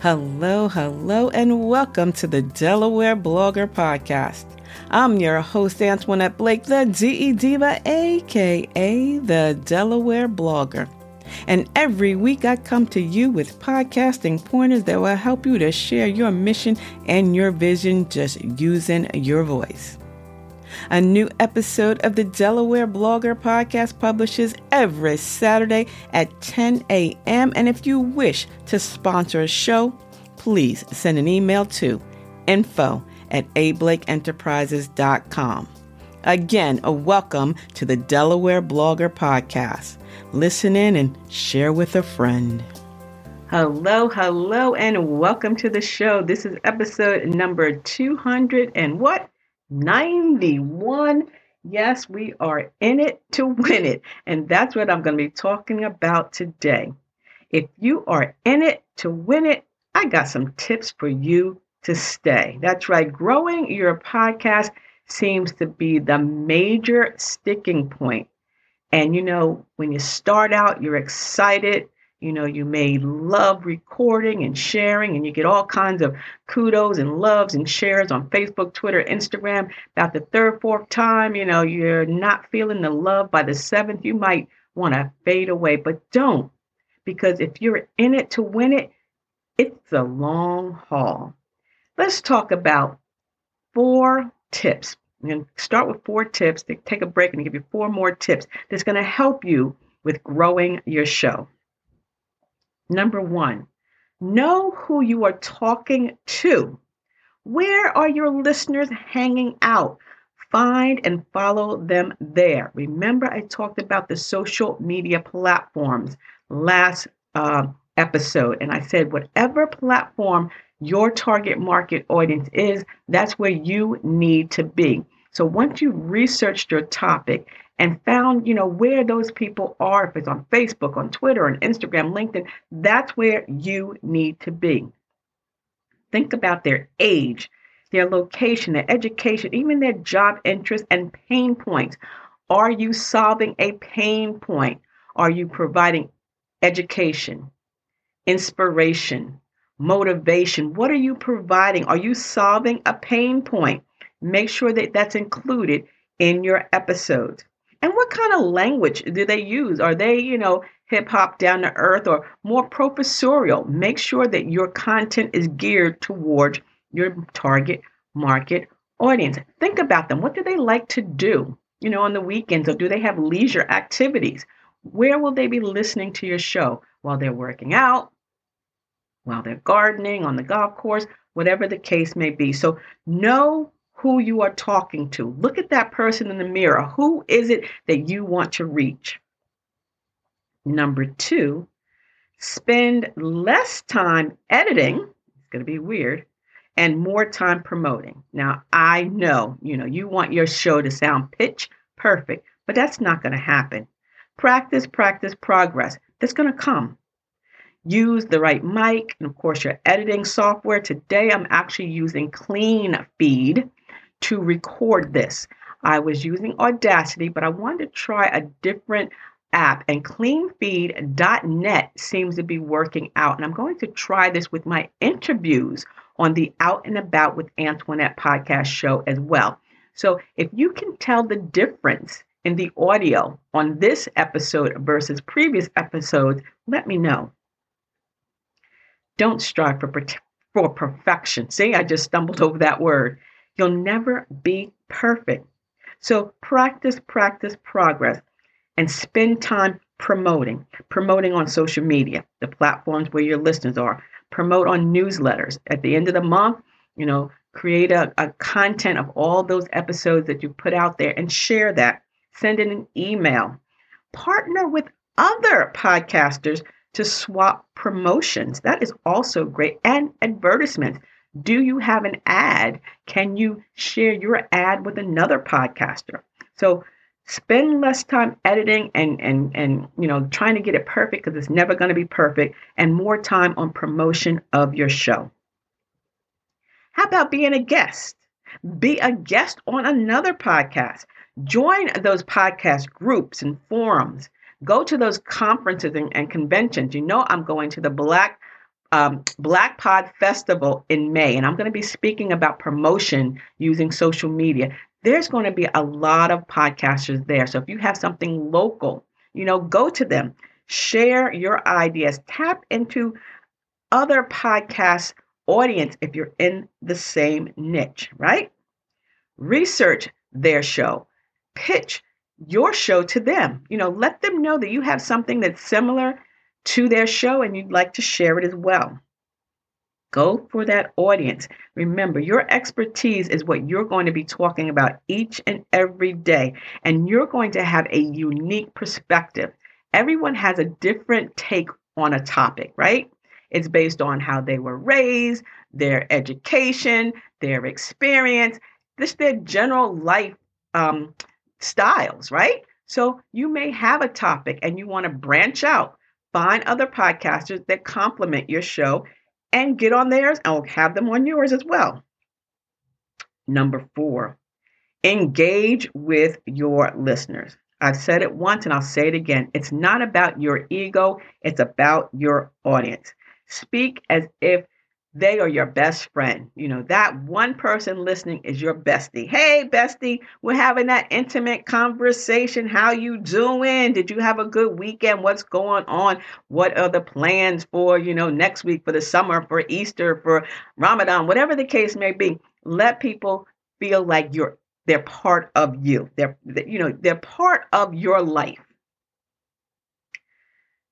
Hello, hello, and welcome to the Delaware Blogger Podcast. I'm your host, Antoinette Blake, the DE Diva, aka the Delaware Blogger. And every week I come to you with podcasting pointers that will help you to share your mission and your vision just using your voice. A new episode of the Delaware Blogger Podcast publishes every Saturday at 10 a.m. And if you wish to sponsor a show, please send an email to info at ablakeenterprises.com. Again, a welcome to the Delaware Blogger Podcast. Listen in and share with a friend. Hello, hello, and welcome to the show. This is episode number 200 and what? 91. Yes, we are in it to win it. And that's what I'm going to be talking about today. If you are in it to win it, I got some tips for you to stay. That's right. Growing your podcast seems to be the major sticking point. And you know, when you start out, you're excited. You know, you may love recording and sharing, and you get all kinds of kudos and loves and shares on Facebook, Twitter, Instagram. About the third, fourth time, you know, you're not feeling the love. By the seventh, you might want to fade away, but don't. Because if you're in it to win it, it's a long haul. Let's talk about four tips. I'm going to start with four tips, take a break and give you four more tips that's going to help you with growing your show. Number one, know who you are talking to. Where are your listeners hanging out? Find and follow them there. Remember, I talked about the social media platforms last uh, episode, and I said, whatever platform your target market audience is, that's where you need to be. So once you've researched your topic and found, you know, where those people are, if it's on Facebook, on Twitter, on Instagram, LinkedIn, that's where you need to be. Think about their age, their location, their education, even their job interests and pain points. Are you solving a pain point? Are you providing education, inspiration, motivation? What are you providing? Are you solving a pain point? Make sure that that's included in your episodes. And what kind of language do they use? Are they, you know, hip hop down to earth or more professorial? Make sure that your content is geared towards your target market audience. Think about them. What do they like to do, you know, on the weekends or do they have leisure activities? Where will they be listening to your show while they're working out, while they're gardening, on the golf course, whatever the case may be? So know who you are talking to. Look at that person in the mirror. Who is it that you want to reach? Number two, spend less time editing. It's going to be weird. And more time promoting. Now, I know, you know, you want your show to sound pitch perfect, but that's not going to happen. Practice, practice, progress. That's going to come. Use the right mic and, of course, your editing software. Today, I'm actually using Clean Feed to record this. I was using Audacity, but I wanted to try a different app, and cleanfeed.net seems to be working out. And I'm going to try this with my interviews on the Out and About with Antoinette podcast show as well. So if you can tell the difference in the audio on this episode versus previous episodes, let me know. Don't strive for, for perfection. See, I just stumbled over that word. You'll never be perfect. So practice, practice, progress, and spend time promoting. Promoting on social media, the platforms where your listeners are. Promote on newsletters. At the end of the month, you know, create a, a content of all those episodes that you put out there and share that. Send in an email. Partner with other podcasters to swap promotions. That is also great. And advertisements. Do you have an ad? Can you share your ad with another podcaster? So spend less time editing and and and you know trying to get it perfect because it's never going to be perfect and more time on promotion of your show. How about being a guest? Be a guest on another podcast. Join those podcast groups and forums. Go to those conferences and, and conventions. You know, I'm going to the Black um, Black Pod Festival in May, and I'm going to be speaking about promotion using social media. There's going to be a lot of podcasters there. So if you have something local, you know, go to them, share your ideas, tap into other podcast audience if you're in the same niche, right? Research their show, pitch your show to them. You know, let them know that you have something that's similar to their show and you'd like to share it as well. Go for that audience. Remember, your expertise is what you're going to be talking about each and every day, and you're going to have a unique perspective. Everyone has a different take on a topic, right? It's based on how they were raised, their education, their experience, just their general life um, styles, right? So you may have a topic and you want to branch out, find other podcasters that complement your show and get on theirs and have them on yours as well. Number four, engage with your listeners. I've said it once and I'll say it again. It's not about your ego, it's about your audience. Speak as if they are your best friend. You know, that one person listening is your bestie. Hey, bestie, we're having that intimate conversation. How you doing? Did you have a good weekend? What's going on? What are the plans for, you know, next week for the summer, for Easter, for Ramadan, whatever the case may be. Let people feel like you're they're part of you. They're you know, they're part of your life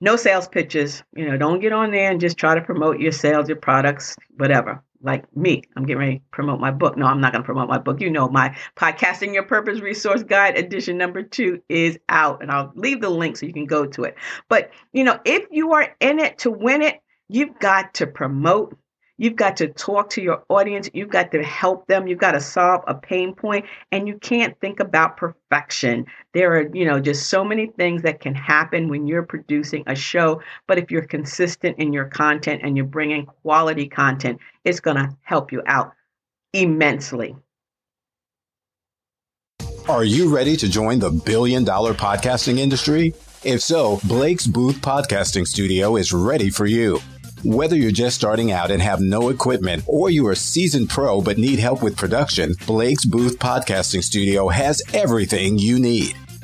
no sales pitches. You know, don't get on there and just try to promote your sales, your products, whatever. Like me, I'm getting ready to promote my book. No, I'm not going to promote my book. You know, my Podcasting Your Purpose Resource Guide edition number two is out, and I'll leave the link so you can go to it. But, you know, if you are in it to win it, you've got to promote You've got to talk to your audience. You've got to help them. You've got to solve a pain point, and you can't think about perfection. There are, you know, just so many things that can happen when you're producing a show. But if you're consistent in your content and you're bringing quality content, it's going to help you out immensely. Are you ready to join the billion dollar podcasting industry? If so, Blake's Booth Podcasting Studio is ready for you. Whether you're just starting out and have no equipment, or you're a seasoned pro but need help with production, Blake's Booth Podcasting Studio has everything you need.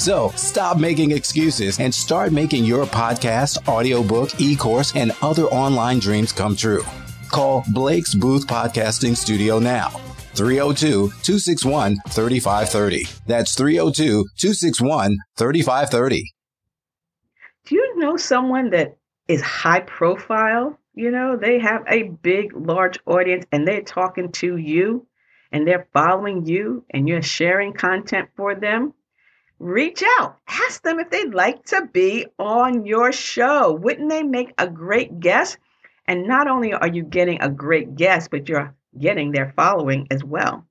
So stop making excuses and start making your podcast, audiobook, e course, and other online dreams come true. Call Blake's Booth Podcasting Studio now. 302 261 3530. That's 302 261 3530. Do you know someone that is high profile? You know, they have a big, large audience and they're talking to you and they're following you and you're sharing content for them reach out. Ask them if they'd like to be on your show. Wouldn't they make a great guest? And not only are you getting a great guest, but you're getting their following as well.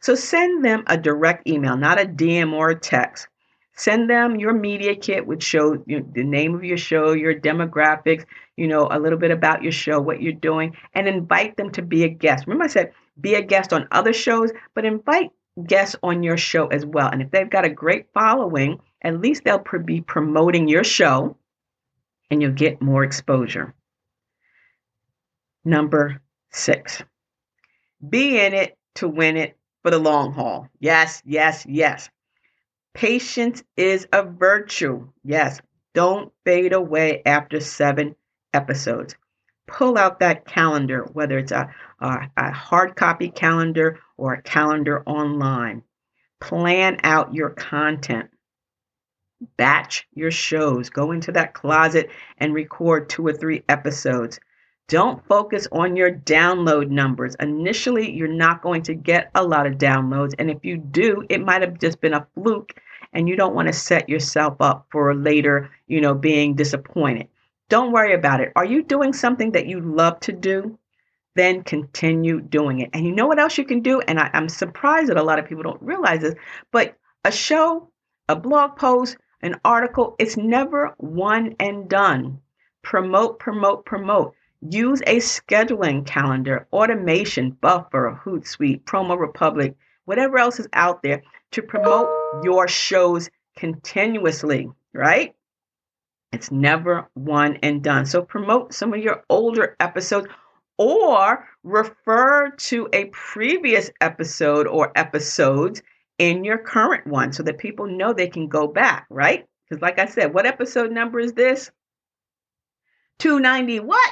So send them a direct email, not a DM or a text. Send them your media kit, which shows you the name of your show, your demographics, you know, a little bit about your show, what you're doing, and invite them to be a guest. Remember, I said be a guest on other shows, but invite guests on your show as well. And if they've got a great following, at least they'll be promoting your show and you'll get more exposure. Number six, be in it to win it for the long haul. Yes, yes, yes. Patience is a virtue. Yes, don't fade away after seven episodes. Pull out that calendar, whether it's a, a, a hard copy calendar or a calendar online. Plan out your content. Batch your shows. Go into that closet and record two or three episodes. Don't focus on your download numbers. Initially, you're not going to get a lot of downloads. And if you do, it might have just been a fluke and you don't want to set yourself up for later, you know, being disappointed. Don't worry about it. Are you doing something that you love to do? then continue doing it. And you know what else you can do? And I, I'm surprised that a lot of people don't realize this, but a show, a blog post, an article, it's never one and done. Promote, promote, promote. Use a scheduling calendar, automation, buffer, Hootsuite, Promo Republic, whatever else is out there to promote your shows continuously, right? It's never one and done. So promote some of your older episodes or refer to a previous episode or episodes in your current one so that people know they can go back, right? Because, like I said, what episode number is this? 290 what?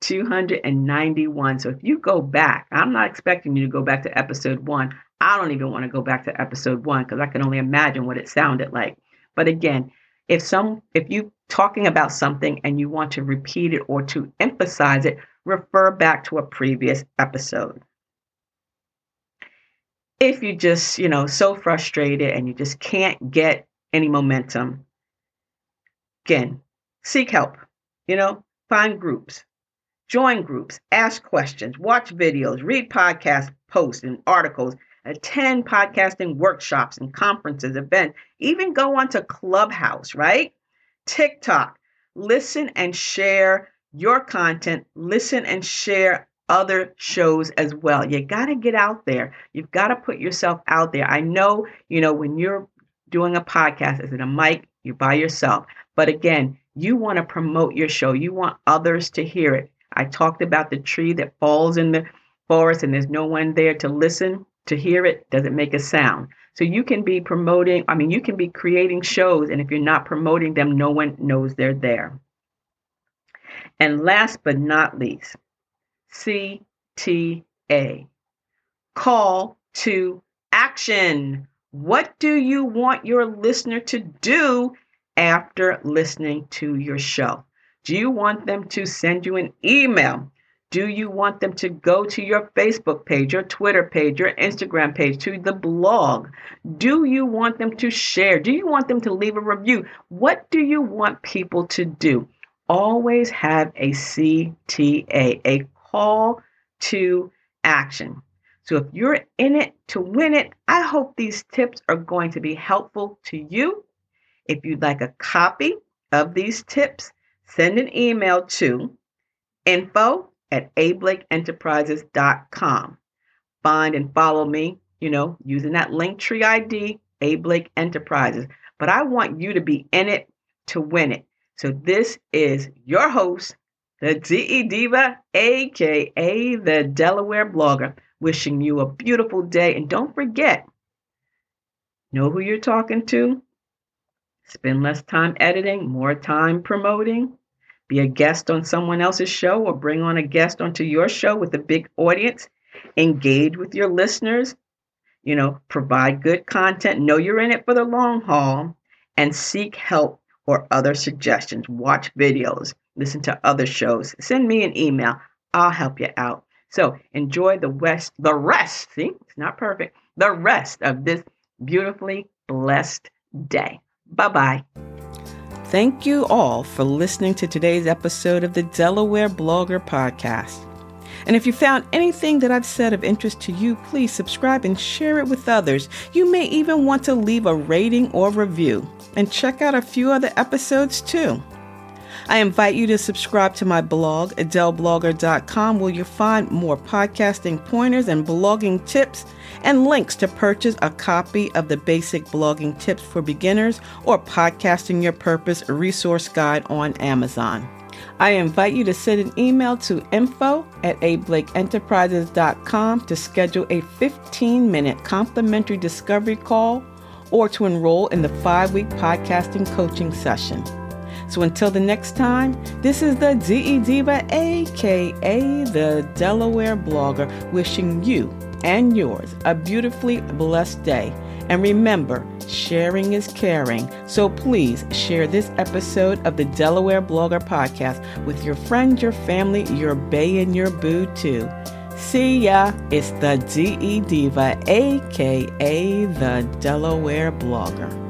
291. So if you go back, I'm not expecting you to go back to episode one. I don't even want to go back to episode one because I can only imagine what it sounded like. But again, if some if you talking about something and you want to repeat it or to emphasize it, refer back to a previous episode. If you just, you know, so frustrated and you just can't get any momentum, again, seek help. You know, find groups, join groups, ask questions, watch videos, read podcasts, posts and articles, attend podcasting workshops and conferences, events, even go onto Clubhouse, right? TikTok. Listen and share your content. Listen and share other shows as well. You got to get out there. You've got to put yourself out there. I know, you know, when you're doing a podcast, is it a mic? You're by yourself. But again, you want to promote your show. You want others to hear it. I talked about the tree that falls in the forest and there's no one there to listen, to hear it, doesn't make a sound. So you can be promoting, I mean, you can be creating shows, and if you're not promoting them, no one knows they're there. And last but not least, CTA call to action. What do you want your listener to do after listening to your show? Do you want them to send you an email? Do you want them to go to your Facebook page, your Twitter page, your Instagram page, to the blog? Do you want them to share? Do you want them to leave a review? What do you want people to do? Always have a CTA, a call to action. So if you're in it to win it, I hope these tips are going to be helpful to you. If you'd like a copy of these tips, send an email to info at ablakeenterprises.com. Find and follow me, you know, using that Linktree ID, A Blake Enterprises. But I want you to be in it to win it. So this is your host, the DE Diva, aka the Delaware blogger, wishing you a beautiful day. And don't forget, know who you're talking to. Spend less time editing, more time promoting be a guest on someone else's show or bring on a guest onto your show with a big audience. Engage with your listeners. You know, provide good content. Know you're in it for the long haul and seek help or other suggestions. Watch videos, listen to other shows. Send me an email. I'll help you out. So enjoy the west, the rest. See, it's not perfect. The rest of this beautifully blessed day. Bye bye. Thank you all for listening to today's episode of the Delaware Blogger Podcast. And if you found anything that I've said of interest to you, please subscribe and share it with others. You may even want to leave a rating or review. And check out a few other episodes too. I invite you to subscribe to my blog, adelblogger.com, where you'll find more podcasting pointers and blogging tips and links to purchase a copy of the Basic Blogging Tips for Beginners or Podcasting Your Purpose resource guide on Amazon. I invite you to send an email to info at ablakeenterprises.com to schedule a 15 minute complimentary discovery call or to enroll in the five week podcasting coaching session. So until the next time, this is the DE Diva, aka the Delaware blogger, wishing you and yours a beautifully blessed day. And remember, sharing is caring. So please share this episode of the Delaware Blogger Podcast with your friends, your family, your bay, and your boo too. See ya. It's the DE Diva, aka the Delaware Blogger.